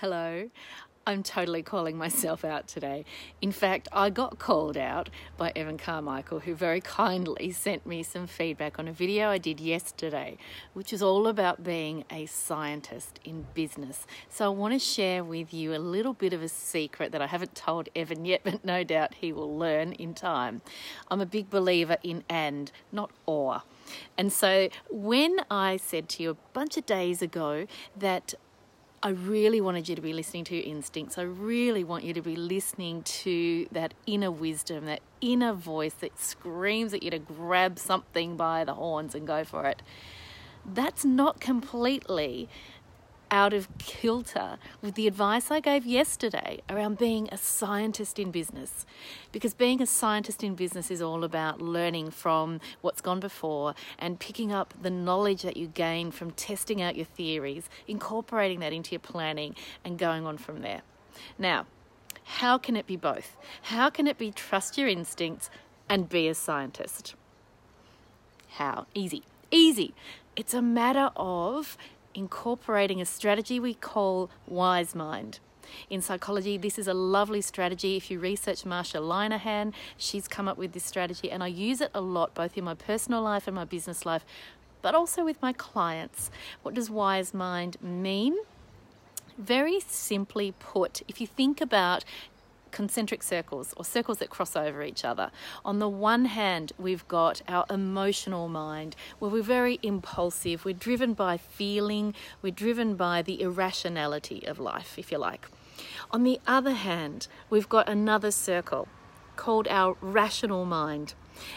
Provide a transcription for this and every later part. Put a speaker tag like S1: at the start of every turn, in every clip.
S1: Hello. I'm totally calling myself out today. In fact, I got called out by Evan Carmichael, who very kindly sent me some feedback on a video I did yesterday, which is all about being a scientist in business. So I want to share with you a little bit of a secret that I haven't told Evan yet, but no doubt he will learn in time. I'm a big believer in and, not or. And so when I said to you a bunch of days ago that I really wanted you to be listening to your instincts. I really want you to be listening to that inner wisdom, that inner voice that screams at you to grab something by the horns and go for it. That's not completely out of kilter with the advice I gave yesterday around being a scientist in business. Because being a scientist in business is all about learning from what's gone before and picking up the knowledge that you gain from testing out your theories, incorporating that into your planning, and going on from there. Now, how can it be both? How can it be trust your instincts and be a scientist? How? Easy. Easy. It's a matter of incorporating a strategy we call wise mind. In psychology, this is a lovely strategy. If you research Marsha Linehan, she's come up with this strategy, and I use it a lot both in my personal life and my business life, but also with my clients. What does wise mind mean? Very simply put, if you think about concentric circles or circles that cross over each other. On the one hand, we've got our emotional mind where we're very impulsive, we're driven by feeling, we're driven by the irrationality of life, if you like. On the other hand, we've got another circle called our rational mind.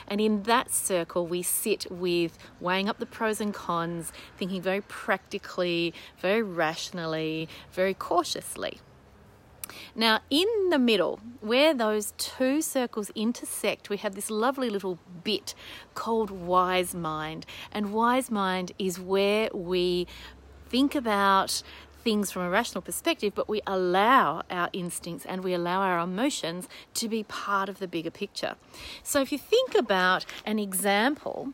S1: And in that circle, we sit with weighing up the pros and cons, thinking very practically, very rationally, very cautiously. Now, in the middle, where those two circles intersect, we have this lovely little bit called wise mind. And wise mind is where we think about things from a rational perspective, but we allow our instincts and we allow our emotions to be part of the bigger picture. So, if you think about an example,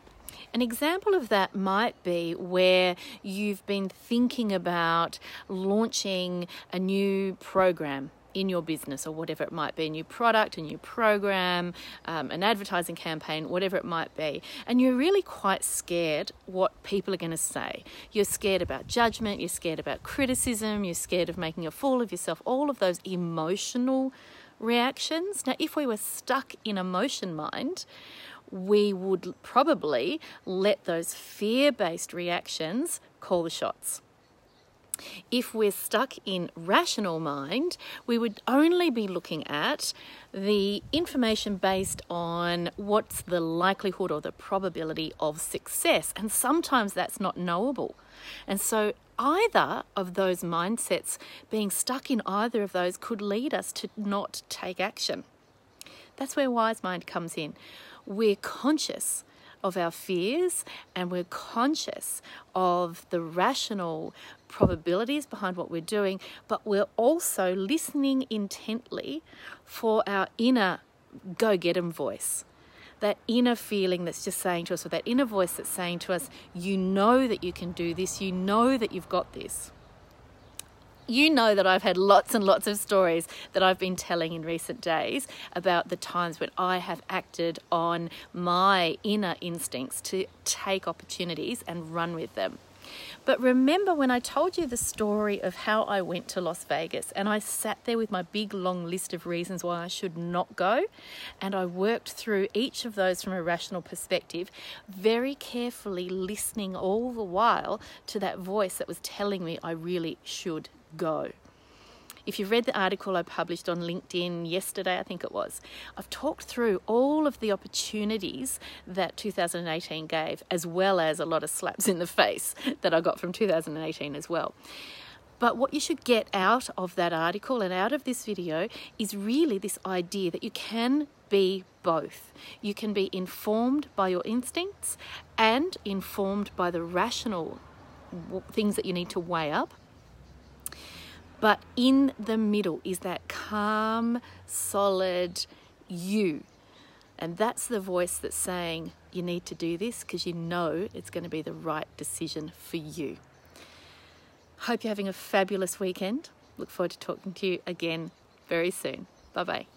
S1: an example of that might be where you've been thinking about launching a new program in your business or whatever it might be a new product, a new program, um, an advertising campaign, whatever it might be. And you're really quite scared what people are going to say. You're scared about judgment, you're scared about criticism, you're scared of making a fool of yourself, all of those emotional reactions. Now, if we were stuck in emotion mind, we would probably let those fear based reactions call the shots. If we're stuck in rational mind, we would only be looking at the information based on what's the likelihood or the probability of success. And sometimes that's not knowable. And so, either of those mindsets, being stuck in either of those, could lead us to not take action. That's where wise mind comes in. We're conscious of our fears and we're conscious of the rational probabilities behind what we're doing, but we're also listening intently for our inner go get 'em voice. That inner feeling that's just saying to us, or that inner voice that's saying to us, you know that you can do this, you know that you've got this you know that I've had lots and lots of stories that I've been telling in recent days about the times when I have acted on my inner instincts to take opportunities and run with them. But remember when I told you the story of how I went to Las Vegas and I sat there with my big long list of reasons why I should not go, and I worked through each of those from a rational perspective, very carefully listening all the while to that voice that was telling me I really should go. If you've read the article I published on LinkedIn yesterday, I think it was, I've talked through all of the opportunities that 2018 gave, as well as a lot of slaps in the face that I got from 2018 as well. But what you should get out of that article and out of this video is really this idea that you can be both. You can be informed by your instincts and informed by the rational things that you need to weigh up but in the middle is that calm, solid you. And that's the voice that's saying, you need to do this because you know it's going to be the right decision for you. Hope you're having a fabulous weekend. Look forward to talking to you again very soon. Bye bye.